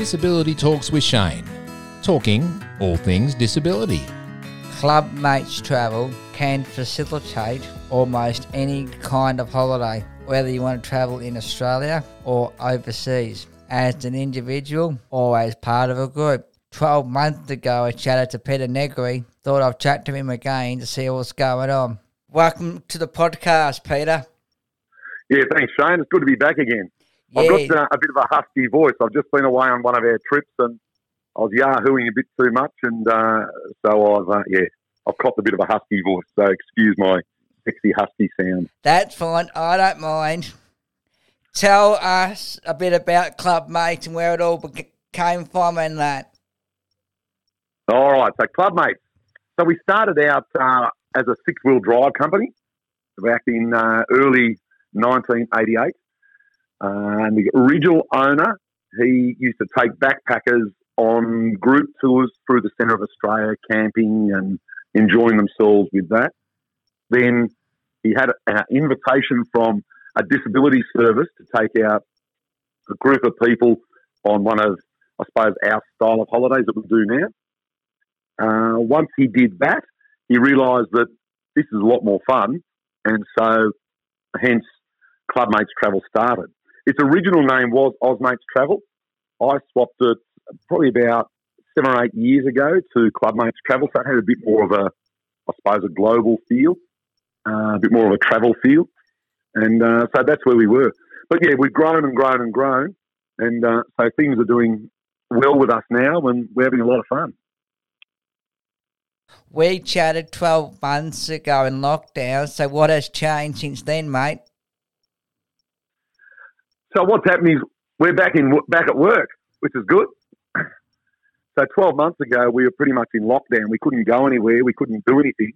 Disability Talks with Shane. Talking all things disability. Club Mates Travel can facilitate almost any kind of holiday, whether you want to travel in Australia or overseas, as an individual or as part of a group. 12 months ago, I chatted to Peter Negri. Thought I'd chat to him again to see what's going on. Welcome to the podcast, Peter. Yeah, thanks, Shane. It's good to be back again. Yeah. I've got uh, a bit of a husky voice. I've just been away on one of our trips and I was yahooing a bit too much, and uh, so I've uh, yeah, I've copped a bit of a husky voice. So excuse my sexy husky sound. That's fine. I don't mind. Tell us a bit about Club Mates and where it all came from and that. All right, so Club Mates. So we started out uh, as a six-wheel drive company back in uh, early 1988. And the original owner, he used to take backpackers on group tours through the centre of Australia, camping and enjoying themselves with that. Then he had an invitation from a disability service to take out a group of people on one of, I suppose, our style of holidays that we do now. Uh, once he did that, he realised that this is a lot more fun, and so hence Clubmates Travel started. Its original name was Osmates Travel. I swapped it probably about seven or eight years ago to Club Mates Travel, so it had a bit more of a, I suppose, a global feel, uh, a bit more of a travel feel, and uh, so that's where we were. But yeah, we've grown and grown and grown, and uh, so things are doing well with us now, and we're having a lot of fun. We chatted 12 months ago in lockdown, so what has changed since then, mate? So what's happening is we're back in back at work, which is good. So 12 months ago, we were pretty much in lockdown. We couldn't go anywhere. We couldn't do anything.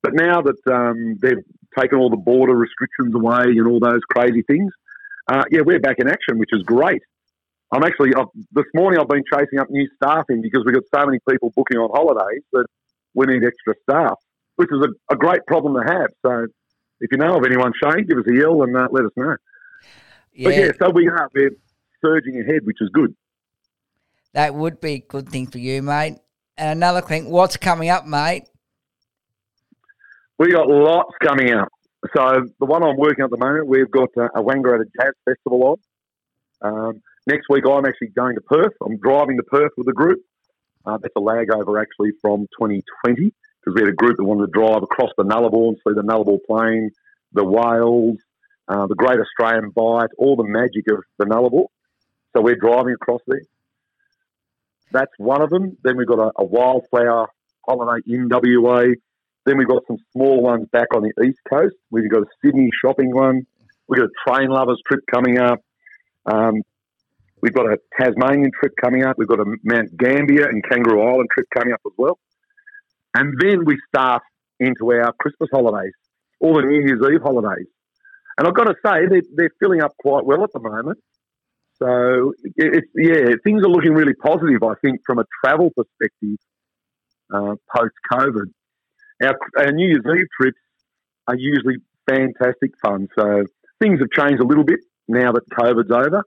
But now that um, they've taken all the border restrictions away and all those crazy things, uh, yeah, we're back in action, which is great. I'm actually I've, this morning. I've been chasing up new staffing because we've got so many people booking on holidays that we need extra staff, which is a, a great problem to have. So if you know of anyone, Shane, give us a yell and uh, let us know. But yeah, so we are we're surging ahead, which is good. That would be a good thing for you, mate. And another thing, what's coming up, mate? We got lots coming up. So the one I'm working at the moment, we've got uh, a Wangaratta Jazz Festival on. Um, next week, I'm actually going to Perth. I'm driving to Perth with a group. Uh, that's a lag over actually from 2020 because we had a group that wanted to drive across the Nullarbor and see the Nullarbor Plain, the whales, uh, the Great Australian Bight, all the magic of the Nullarbor. So we're driving across there. That's one of them. Then we've got a, a wildflower holiday in WA. Then we've got some small ones back on the east coast. We've got a Sydney shopping one. We've got a train lovers trip coming up. Um, we've got a Tasmanian trip coming up. We've got a Mount Gambier and Kangaroo Island trip coming up as well. And then we start into our Christmas holidays, all the New Year's Eve holidays. And I've got to say, they're, they're filling up quite well at the moment. So, it's, yeah, things are looking really positive, I think, from a travel perspective uh, post COVID. Our, our New Year's Eve trips are usually fantastic fun. So, things have changed a little bit now that COVID's over,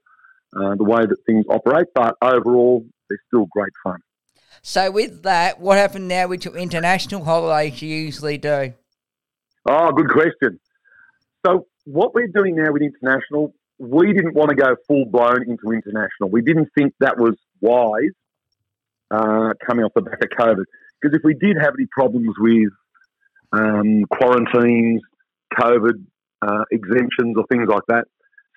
uh, the way that things operate, but overall, they're still great fun. So, with that, what happened now with your international holidays you usually do? Oh, good question. So, what we're doing now with international, we didn't want to go full blown into international. We didn't think that was wise uh, coming off the back of COVID. Because if we did have any problems with um, quarantines, COVID uh, exemptions, or things like that,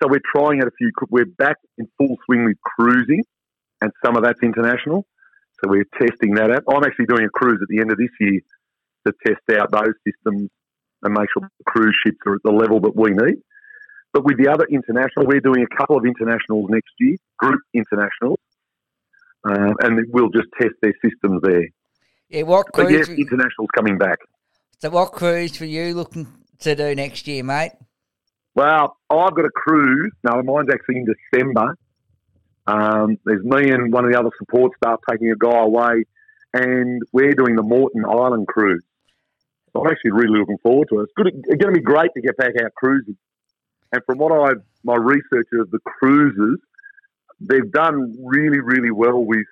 so we're trying out a few. We're back in full swing with cruising, and some of that's international. So we're testing that out. I'm actually doing a cruise at the end of this year to test out those systems and make sure the cruise ships are at the level that we need. But with the other international, we're doing a couple of internationals next year, group internationals, uh, and we'll just test their systems there. Yeah, what But cruise? yes, internationals coming back. so, what cruise for you looking to do next year, mate? Well, I've got a cruise. No, mine's actually in December. Um, there's me and one of the other support staff taking a guy away, and we're doing the Moreton Island cruise. I'm actually really looking forward to it. It's, good, it's going to be great to get back out cruising. And from what I've my research of the cruises, they've done really, really well with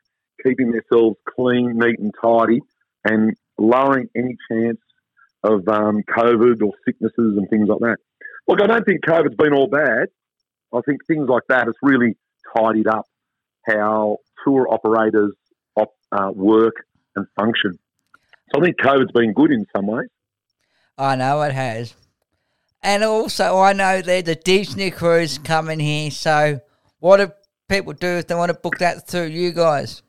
keeping themselves clean, neat, and tidy, and lowering any chance of um, COVID or sicknesses and things like that. Look, I don't think COVID's been all bad. I think things like that has really tidied up how tour operators op, uh, work and function. So I think COVID's been good in some ways. I know it has. And also, I know there's a Disney cruise coming here. So, what do people do if they want to book that through you guys?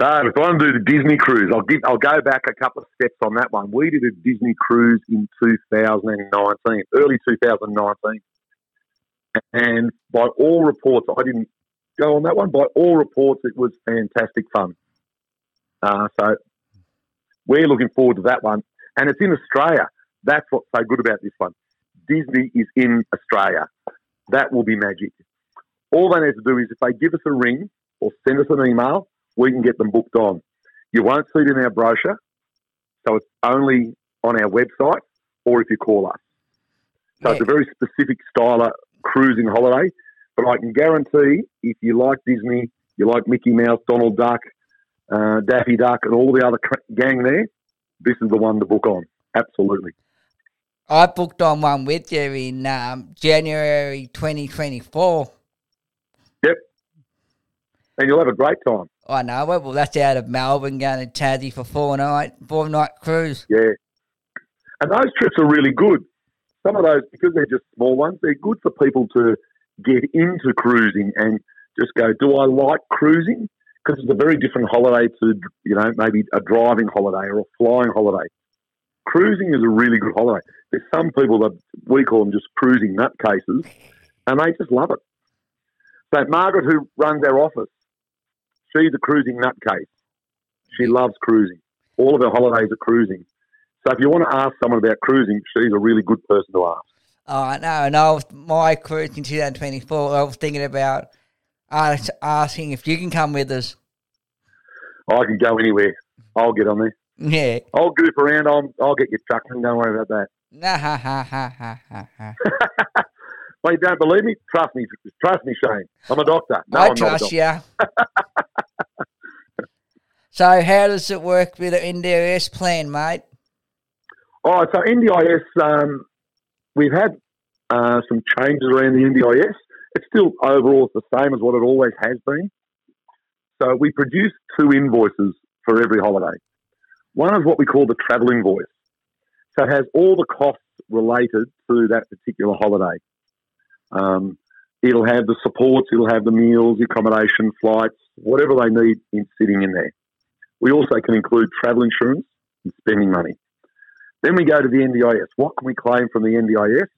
So, if I want to do the Disney cruise, I'll give, I'll go back a couple of steps on that one. We did a Disney cruise in 2019, early 2019, and by all reports, I didn't go on that one. By all reports, it was fantastic fun. Uh, so, we're looking forward to that one, and it's in Australia. That's what's so good about this one. Disney is in Australia. That will be magic. All they need to do is if they give us a ring or send us an email, we can get them booked on. You won't see it in our brochure, so it's only on our website or if you call us. So yeah. it's a very specific style of cruising holiday, but I can guarantee if you like Disney, you like Mickey Mouse, Donald Duck, uh, Daffy Duck, and all the other gang there, this is the one to book on. Absolutely. I booked on one with you in um, January 2024. Yep. And you'll have a great time. I know it. Well, that's out of Melbourne going to Tassie for four night, four night cruise. Yeah. And those trips are really good. Some of those, because they're just small ones, they're good for people to get into cruising and just go, do I like cruising? Because it's a very different holiday to, you know, maybe a driving holiday or a flying holiday cruising is a really good holiday. There's some people that we call them just cruising nutcases, and they just love it. So Margaret, who runs our office, she's a cruising nutcase. She loves cruising. All of her holidays are cruising. So if you want to ask someone about cruising, she's a really good person to ask. Oh, no, and I was, my cruise in 2024, I was thinking about asking if you can come with us. I can go anywhere. I'll get on there. Yeah. I'll goof around. I'll, I'll get you chuckling. Don't worry about that. Nah, ha, ha, ha, ha, ha, ha. well, you don't believe me? Trust me. Trust me, Shane. I'm a doctor. No, I I'm trust you. so, how does it work with the NDIS plan, mate? Oh, so NDIS, um, we've had uh, some changes around the NDIS. It's still overall the same as what it always has been. So we produce two invoices for every holiday. One is what we call the travel invoice. So it has all the costs related to that particular holiday. Um, it'll have the supports, it'll have the meals, accommodation, flights, whatever they need in sitting in there. We also can include travel insurance and spending money. Then we go to the NDIS. What can we claim from the NDIS?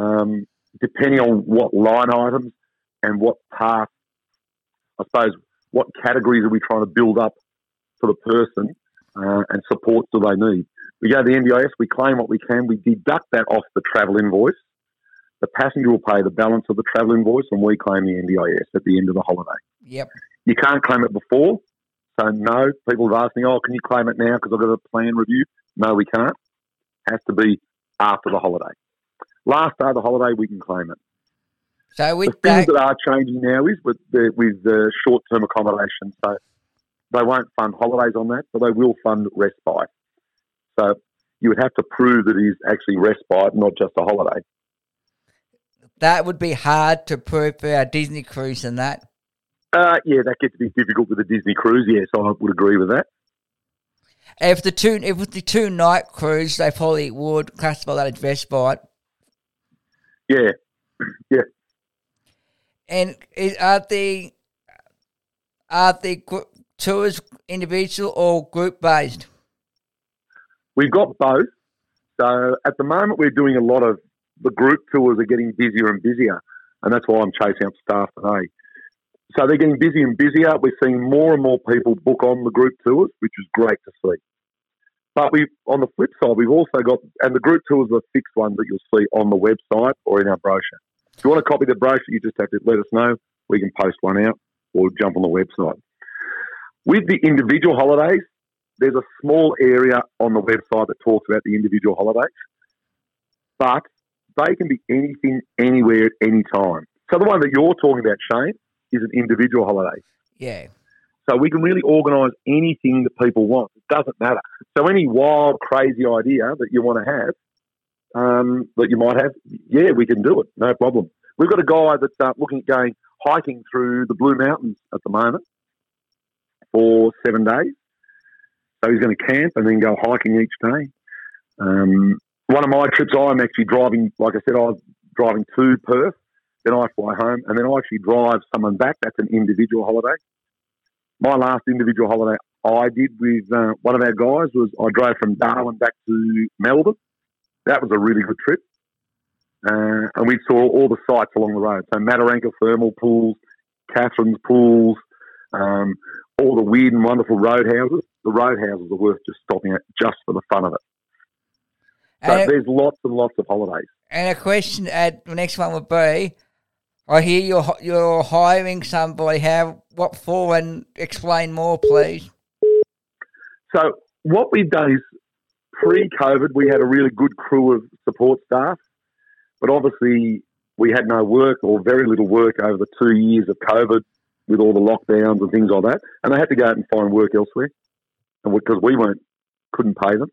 Um, depending on what line items and what path, I suppose, what categories are we trying to build up for the person uh, and support do they need. We go to the NDIS, we claim what we can, we deduct that off the travel invoice. The passenger will pay the balance of the travel invoice, and we claim the NDIS at the end of the holiday. Yep. You can't claim it before. So, no, people have asked me, oh, can you claim it now because I've got a plan review? No, we can't. It has to be after the holiday. Last day of the holiday, we can claim it. So with the things that, that are changing now is with the, with the short term accommodation. So they won't fund holidays on that, but they will fund respite. So you would have to prove that it is actually respite, not just a holiday. That would be hard to prove for our Disney cruise and that. Uh, yeah, that gets a bit difficult with a Disney cruise. Yes, I would agree with that. If the two, if with the two night cruise, they probably would classify that as respite. Yeah, yeah. And are the are the tours individual or group based? We've got both. So at the moment, we're doing a lot of the group tours are getting busier and busier, and that's why I'm chasing up staff today. So they're getting busier and busier. We're seeing more and more people book on the group tours, which is great to see. But we, on the flip side, we've also got, and the group tours are fixed ones that you'll see on the website or in our brochure. If you want to copy the brochure, you just have to let us know. We can post one out or jump on the website. With the individual holidays, there's a small area on the website that talks about the individual holidays, but they can be anything, anywhere, at any time. So the one that you're talking about, Shane, is an individual holiday. Yeah. So we can really organise anything that people want. It doesn't matter. So any wild, crazy idea that you want to have, um, that you might have, yeah, we can do it. No problem. We've got a guy that's uh, looking at going hiking through the Blue Mountains at the moment for seven days. So he's going to camp and then go hiking each day. Um, one of my trips, I'm actually driving, like I said, I was driving to Perth, then I fly home, and then I actually drive someone back. That's an individual holiday. My last individual holiday I did with uh, one of our guys was I drove from Darwin back to Melbourne. That was a really good trip. Uh, and we saw all the sights along the road. So Mataranka thermal pools, Katherine's pools, um, all the weird and wonderful roadhouses. The roadhouses are worth just stopping at just for the fun of it. So there's lots and lots of holidays. And a question at the next one would be I hear you're, you're hiring somebody. How, what for? And explain more, please. So what we've done is pre-COVID, we had a really good crew of support staff, but obviously we had no work or very little work over the two years of COVID with all the lockdowns and things like that, and they had to go out and find work elsewhere, and because we weren't couldn't pay them,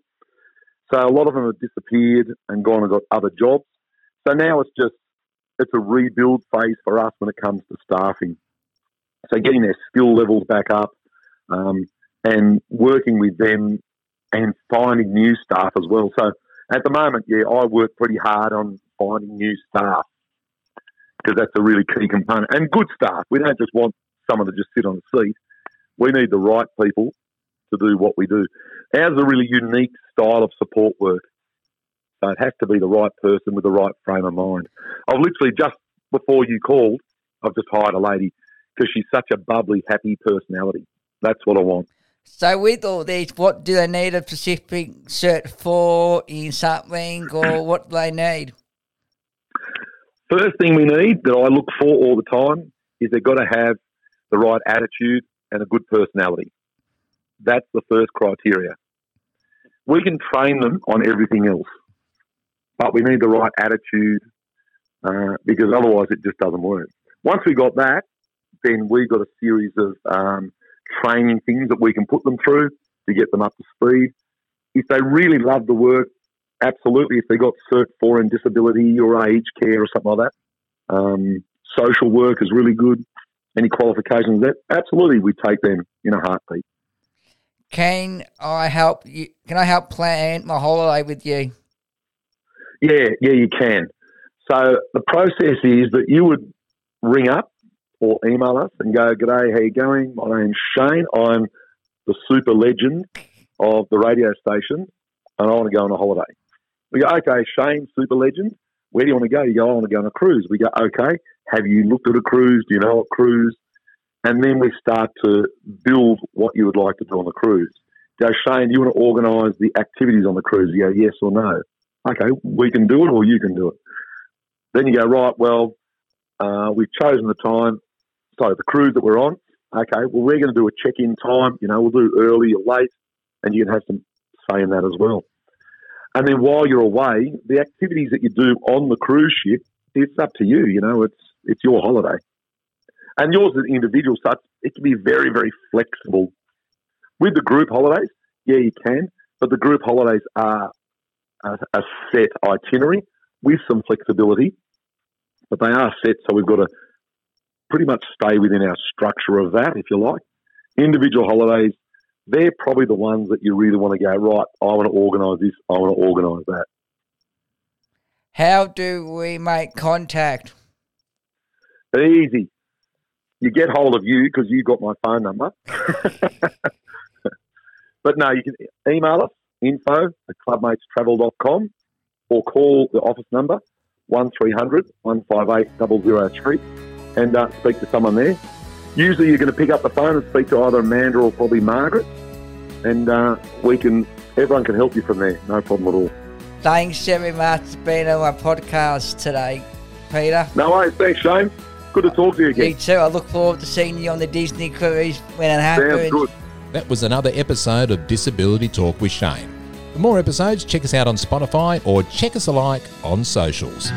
so a lot of them have disappeared and gone and got other jobs. So now it's just it's a rebuild phase for us when it comes to staffing. So getting their skill levels back up. Um, and working with them and finding new staff as well. So at the moment, yeah, I work pretty hard on finding new staff because that's a really key component and good staff. We don't just want someone to just sit on a seat. We need the right people to do what we do. Ours is a really unique style of support work. So it has to be the right person with the right frame of mind. I've literally just before you called, I've just hired a lady because she's such a bubbly, happy personality. That's what I want. So, with all these, what do they need a specific cert for in something or what do they need? First thing we need that I look for all the time is they've got to have the right attitude and a good personality. That's the first criteria. We can train them on everything else, but we need the right attitude uh, because otherwise it just doesn't work. Once we got that, then we've got a series of um, training things that we can put them through to get them up to speed. If they really love the work, absolutely. If they got Cert 4 in disability or aged care or something like that, um, social work is really good. Any qualifications that absolutely we take them in a heartbeat. Can I help you? Can I help plan my holiday with you? Yeah, yeah, you can. So the process is that you would ring up or email us and go, "G'day, how you going? My name's Shane. I'm the super legend of the radio station, and I want to go on a holiday." We go, "Okay, Shane, super legend. Where do you want to go?" You go, "I want to go on a cruise." We go, "Okay. Have you looked at a cruise? Do you know what cruise?" And then we start to build what you would like to do on the cruise. Go, Shane, do you want to organise the activities on the cruise? You go, yes or no. Okay, we can do it or you can do it. Then you go, right, well, uh, we've chosen the time, sorry, the cruise that we're on. Okay, well, we're going to do a check in time. You know, we'll do early or late, and you can have some say in that as well. And then while you're away, the activities that you do on the cruise ship, it's up to you. You know, it's it's your holiday. And yours as an individual such, it can be very, very flexible. With the group holidays, yeah, you can, but the group holidays are a, a set itinerary with some flexibility, but they are set, so we've got to pretty much stay within our structure of that, if you like. Individual holidays, they're probably the ones that you really want to go, right, I want to organise this, I want to organise that. How do we make contact? Easy. You get hold of you because you got my phone number. but no, you can email us, info at clubmatestravel.com or call the office number, 1300 158 003 and uh, speak to someone there. Usually you're going to pick up the phone and speak to either Amanda or probably Margaret and uh, we can, everyone can help you from there. No problem at all. Thanks very much for being on my podcast today, Peter. No worries. Thanks, Shane. Good to talk to you You again. too. I look forward to seeing you on the Disney cruise when it happens. Sounds good. That was another episode of Disability Talk with Shane. For more episodes, check us out on Spotify or check us alike on socials.